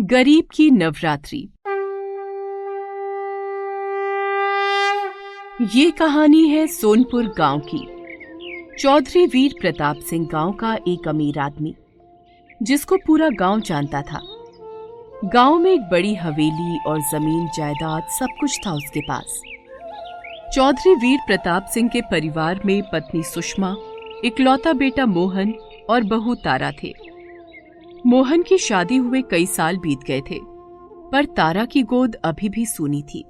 गरीब की नवरात्रि। ये कहानी है सोनपुर गाँव की। चौधरी वीर प्रताप सिंह गाँव का एक अमीर आदमी, जिसको पूरा गाँव जानता था। गाँव में एक बड़ी हवेली और ज़मीन जायदाद सब कुछ था उसके पास। चौधरी वीर प्रताप सिंह के परिवार में पत्नी सुषमा, इकलौता बेटा मोहन और बहू तारा थे। मोहन की शादी हुए कई साल बीत गए थे, पर तारा की गोद अभी भी सूनी थी।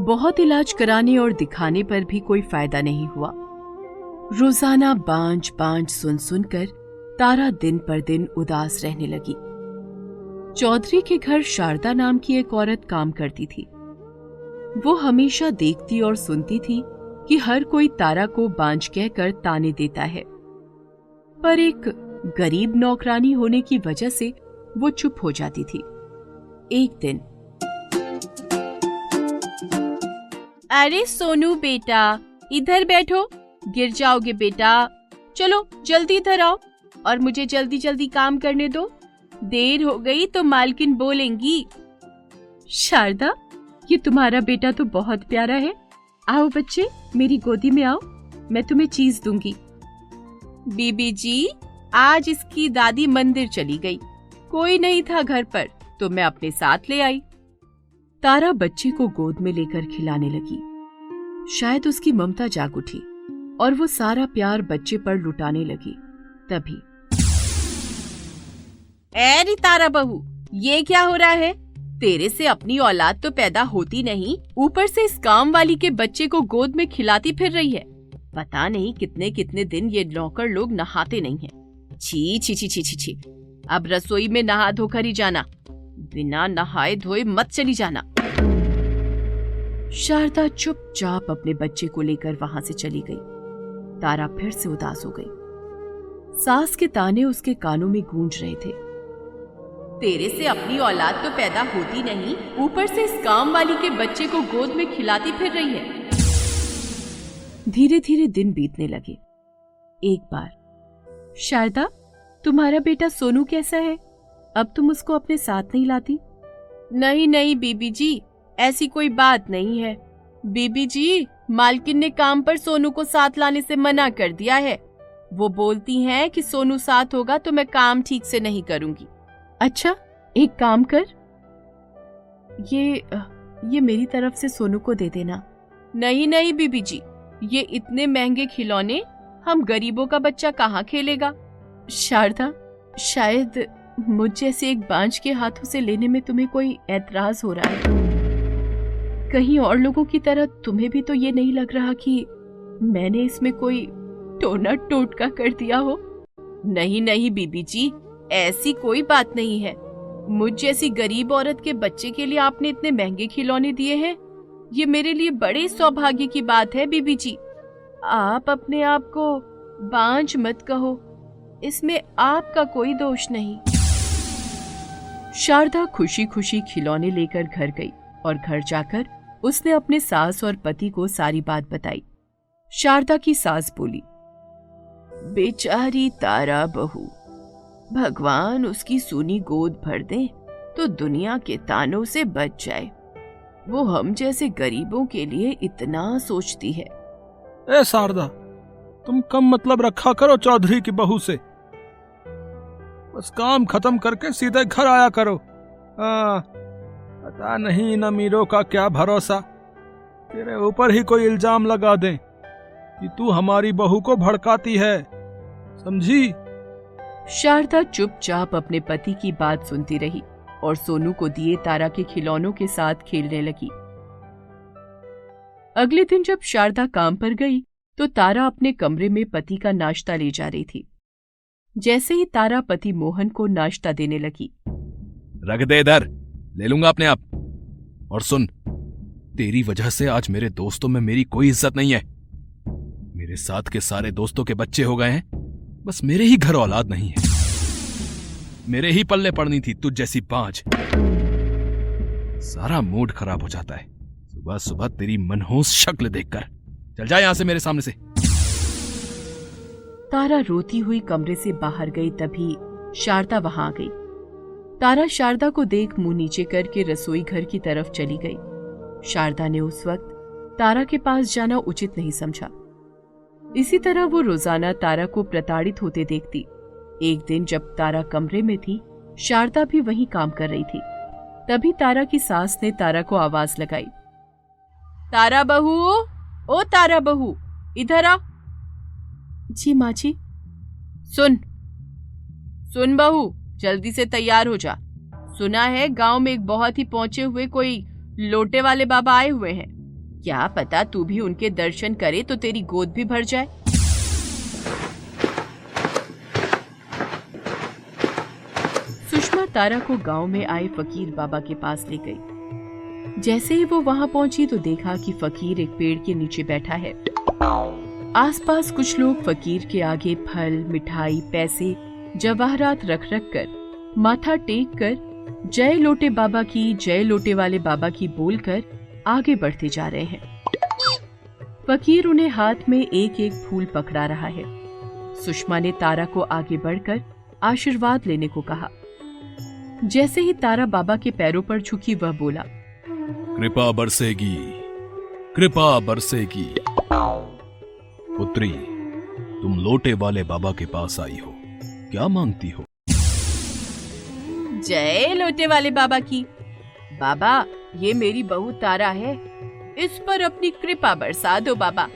बहुत इलाज कराने और दिखाने पर भी कोई फ़ायदा नहीं हुआ। रोज़ाना बांझ बांझ सुन सुनकर तारा दिन पर दिन उदास रहने लगी। चौधरी के घर शारदा नाम की एक औरत काम करती थी। वो हमेशा देखती और सुनती थी कि हर कोई तारा को बांझ कहकर ताने देता है। पर एक गरीब नौकरानी होने की वजह से वो चुप हो जाती थी। एक दिन। अरे सोनू बेटा, इधर बैठो। गिर जाओगे बेटा। चलो, जल्दी इधर आओ और मुझे जल्दी जल्दी काम करने दो। देर हो गई तो मालकिन बोलेंगी, शारदा, ये तुम्हारा बेटा तो बहुत प्यारा है। आओ बच्चे, मेरी गोदी में आओ, मैं तुम्हें चीज़ दूँगी। बीबी जी आज इसकी दादी मंदिर चली गई। कोई नहीं था घर पर तो मैं अपने साथ ले आई। तारा बच्चे को गोद में लेकर खिलाने लगी। शायद उसकी ममता जाग उठी और वो सारा प्यार बच्चे पर लुटाने लगी। तभी। एरी तारा बहू, ये क्या हो रहा है? तेरे से अपनी औलाद तो पैदा होती नहीं, ऊपर से इस काम वाली के बच्चे को गोद में खिलाती फिर रही है। पता नहीं कितने कितने दिन ये नौकर लोग नहाते नहीं हैं। छी छी छी छी छी छी। अब रसोई में नहा धोकर ही जाना। बिना नहाए धोए मत चली जाना। शारदा चुपचाप अपने बच्चे को लेकर वहाँ से चली गई। तारा फिर से उदास हो गई। सास के ताने उसके कानों में गूंज रहे थे। तेरे से अपनी औलाद तो पैदा होती नहीं, ऊपर से इस काम वाली के बच्चे को गोद में खिलाती फिर रही है। धीरे धीरे दिन बीतने लगे। एक बार, शारदा? तुम्हारा बेटा सोनू कैसा है? अब तुम उसको अपने साथ नहीं लाती? नहीं नहीं बीबी जी ऐसी कोई बात नहीं है। बीबी जी मालकिन ने काम पर सोनू को साथ लाने से मना कर दिया है। वो बोलती हैं कि सोनू साथ होगा तो मैं काम ठीक से नहीं करूँगी। अच्छा एक काम कर। ये ये मेरी तरफ़ से सोनू को दे देना। नहीं नहीं बीबी जी ये इतने महँगे खिलौने हम गरीबों का बच्चा कहाँ खेलेगा? शारदा, शायद मुझ जैसे एक बांझ के हाथों से लेने में तुम्हें कोई ऐतराज हो रहा है। कहीं और लोगों की तरह तुम्हें भी तो ये नहीं लग रहा कि मैंने इसमें कोई टोना टोटका कर दिया हो? नहीं नहीं, बीबी जी, ऐसी कोई बात नहीं है। मुझ जैसी गरीब औरत के बच्चे के लिए आपने इतने महँगे खिलौने दिए हैं। ये मेरे लिए बड़े सौभाग्य की बात है, बीबी जी। आप अपने आप को बांझ मत कहो। इसमें आपका कोई दोष नहीं। शारदा खुशी खुशी खिलौने लेकर घर गई और घर जाकर उसने अपने सास और पति को सारी बात बताई। शारदा की सास बोली, बेचारी तारा बहू, भगवान उसकी सुनी गोद भर दे तो दुनिया के तानों से बच जाए। वो हम जैसे गरीबों के लिए इतना सोचती है। ए शारदा, तुम कम मतलब रखा करो चौधरी की बहू से। बस काम खत्म करके सीधे घर आया करो। आ, पता नहीं इन अमीरों का क्या भरोसा। तेरे ऊपर ही कोई इल्ज़ाम लगा दे कि तू हमारी बहू को भड़काती है। समझी? शारदा चुपचाप अपने पति की बात सुनती रही और सोनू को दिए तारा के खिलौनों के साथ खेलने लगी। अगले दिन जब शारदा काम पर गई तो तारा अपने कमरे में पति का नाश्ता ले जा रही थी। जैसे ही तारा पति मोहन को नाश्ता देने लगी। रख दे इधर, ले लूँगा अपने आप। और सुन, तेरी वजह से आज मेरे दोस्तों में मेरी कोई इज़्ज़त नहीं है। मेरे साथ के सारे दोस्तों के बच्चे हो गए हैं, बस मेरे ही घर औलाद नहीं है। मेरे ही पल्ले पड़नी थी तुझ जैसी बांझ सारा मूड खराब हो जाता है। सुबह सुबह तेरी मनहूस शक्ल देखकर। चल जा यहाँ से मेरे सामने से। तारा रोती हुई कमरे से बाहर गई, तभी शारदा वहाँ आ गई। तारा शारदा को देख मुँह नीचे करके रसोई घर की तरफ़ चली गई। शारदा ने उस वक्त तारा के पास जाना उचित नहीं समझा। इसी तरह वो रोज़ाना तारा को प्रताड़ित होते देखती। एक दिन जब तारा कमरे में थी, शारदा भी वहीं काम कर रही थी। तभी तारा की सास ने तारा को आवाज़ लगाई। तारा बहू, ओ तारा बहू, इधर आ। जी माँ जी सुन। सुन बहू, जल्दी से तैयार हो जा। सुना है गाँव में एक बहुत ही पहुँचे हुए कोई लोटे वाले बाबा आए हुए हैं। क्या पता तू भी उनके दर्शन करे तो तेरी गोद भी भर जाए। सुषमा तारा को गाँव में आए फकीर बाबा के पास ले गई। जैसे ही वो वहाँ पहुँची तो देखा कि फकीर एक पेड़ के नीचे बैठा है। आसपास कुछ लोग फकीर के आगे फल, मिठाई, पैसे, जवाहरात रख रख कर माथा टेक कर जय लोटे बाबा की, जय लोटे वाले बाबा की बोलकर आगे बढ़ते जा रहे हैं। फकीर उन्हें हाथ में एक एक फूल पकड़ा रहा है। सुषमा ने तारा को आगे बढ़कर आशीर्वाद लेने को कहा। जैसे ही तारा बाबा के पैरों पर झुकी, वह बोला, कृपा बरसेगी कृपा बरसेगी। पुत्री तुम लोटे वाले बाबा के पास आई हो। क्या मांगती हो? जय लोटे वाले बाबा की। बाबा ये मेरी बहू तारा है। इस पर अपनी कृपा बरसा दो बाबा।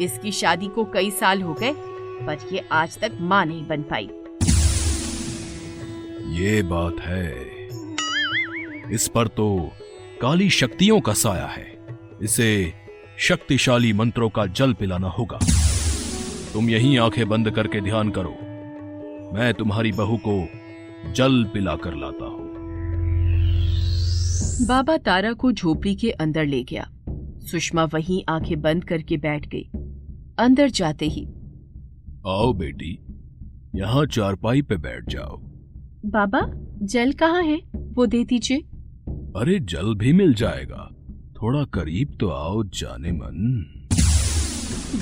इसकी शादी को कई साल हो गए पर ये आज तक माँ नहीं बन पाई। ये बात है। इस पर तो काली शक्तियों का साया है। इसे शक्तिशाली मंत्रों का जल पिलाना होगा। तुम यहीं आँखें बंद करके ध्यान करो। मैं तुम्हारी बहू को जल पिला कर लाता हूँ। बाबा तारा को झोपड़ी के अंदर ले गया। सुषमा वहीं आँखें बंद करके बैठ गई। अंदर जाते ही। आओ बेटी यहाँ चारपाई पे बैठ जाओ। बाबा जल कहाँ है? वो दे दीजिए। अरे जल भी मिल जाएगा। थोड़ा करीब तो आओ जाने मन।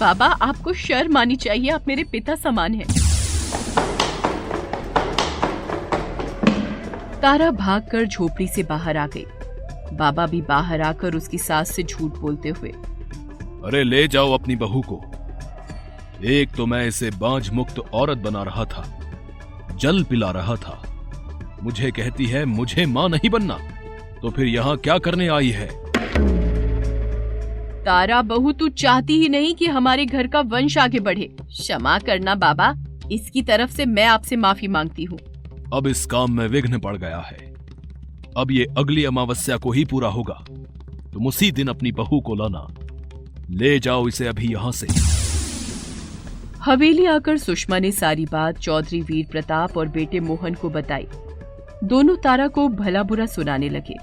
बाबा आपको शर्म आनी चाहिए आप मेरे पिता समान हैं। तारा भागकर झोपड़ी से बाहर आ गई। बाबा भी बाहर आकर उसकी सास से झूठ बोलते हुए। अरे ले जाओ अपनी बहू को। एक तो मैं इसे बांझ मुक्त औरत बना रहा था जल पिला रहा था। मुझे कहती है मुझे माँ नहीं बनना। तो फिर यहाँ क्या करने आई है? तारा बहू तू चाहती ही नहीं कि हमारे घर का वंश आगे बढ़े। क्षमा करना बाबा। इसकी तरफ़ से मैं आपसे माफ़ी मांगती हूँ। अब इस काम में विघ्न पड़ गया है। अब ये अगली अमावस्या को ही पूरा होगा। तुम उसी दिन अपनी बहू को लाना। ले जाओ इसे अभी यहाँ से। हवेली आकर सुषमा ने सारी बात चौधरी वीर प्रताप और बेटे मोहन को बताई। दोनों तारा को भला बुरा सुनाने लगे।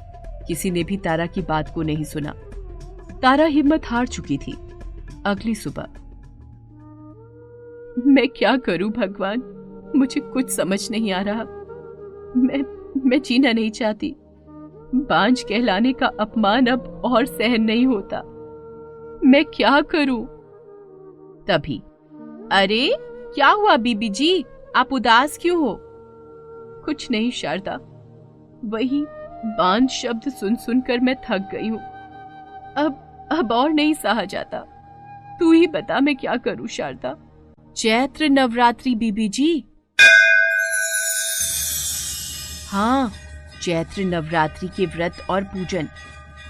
किसी ने भी तारा की बात को नहीं सुना। तारा हिम्मत हार चुकी थी। अगली सुबह। मैं क्या करूँ भगवान? मुझे कुछ समझ नहीं आ रहा। मैं मैं जीना नहीं चाहती। बांझ कहलाने का अपमान अब और सहन नहीं होता। मैं क्या करूँ? तभी। अरे क्या हुआ बीबी जी? आप उदास क्यों हो? कुछ नहीं शारदा। वही बांझ शब्द सुन सुनकर मैं थक गई हूँ। अब अब और नहीं सहा जाता। तू ही बता मैं क्या करूँ, शारदा। चैत्र नवरात्रि, बीबी जी। हाँ चैत्र नवरात्रि के व्रत और पूजन।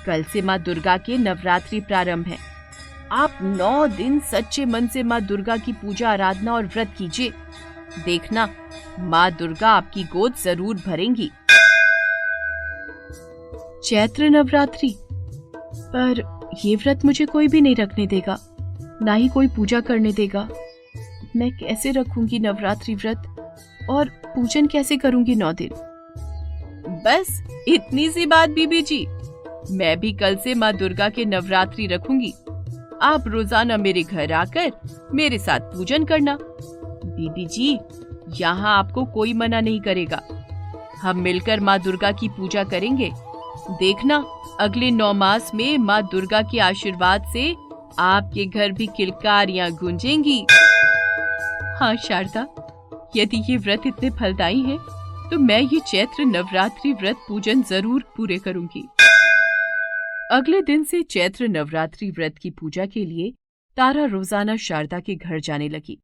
कल से माँ दुर्गा के नवरात्रि प्रारंभ है। आप नौ दिन सच्चे मन से माँ दुर्गा की पूजा, आराधना और व्रत कीजिए। देखना, माँ दुर्गा आपकी गोद ज़रूर भरेंगी। चैत्र नवरात्रि। पर ये व्रत मुझे कोई भी नहीं रखने देगा, ना ही कोई पूजा करने देगा। मैं कैसे रखूँगी नवरात्रि व्रत और पूजन कैसे करूँगी नौ दिन? बस इतनी सी बात बीबी जी। मैं भी कल से माँ दुर्गा के नवरात्रि रखूँगी। आप रोज़ाना मेरे घर आकर मेरे साथ पूजन करना। बीबी जी, यहाँ आपको कोई मना नहीं करेगा। हम मिलकर माँ दुर्गा की पूजा करेंगे। देखना अगले नौ मास में माँ दुर्गा के आशीर्वाद से आपके घर भी किलकारियाँ गूंजेंगी। हाँ शारदा, यदि ये व्रत इतने फलदायी है तो मैं ये चैत्र नवरात्रि व्रत पूजन ज़रूर पूरे करूँगी। अगले दिन से चैत्र नवरात्रि व्रत की पूजा के लिए तारा रोज़ाना शारदा के घर जाने लगी।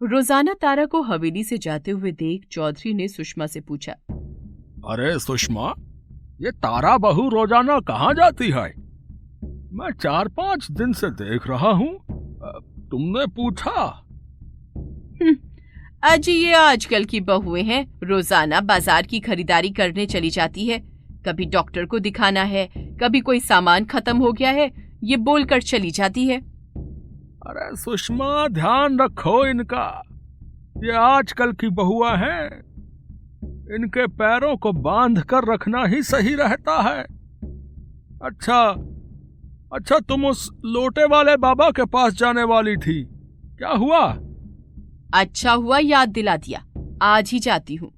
रोज़ाना तारा को हवेली से जाते हुए देख चौधरी ने सुषमा से पूछा, अरे, सुषमा? ये तारा बहू रोज़ाना कहाँ जाती है? मैं चार पाँच दिन से देख रहा हूँ। तुमने पूछा। अजी ये आजकल की बहुएँ हैं। रोज़ाना बाज़ार की खरीदारी करने चली जाती है। कभी डॉक्टर को दिखाना है कभी कोई सामान खत्म हो गया है ये बोलकर चली जाती है। अरे सुषमा ध्यान रखो इनका। ये आजकल की बहुआ हैं। इनके पैरों को बाँध कर रखना ही सही रहता है। अच्छा अच्छा तुम उस लोटे वाले बाबा के पास जाने वाली थी। क्या हुआ? अच्छा हुआ याद दिला दिया। आज ही जाती हूँ।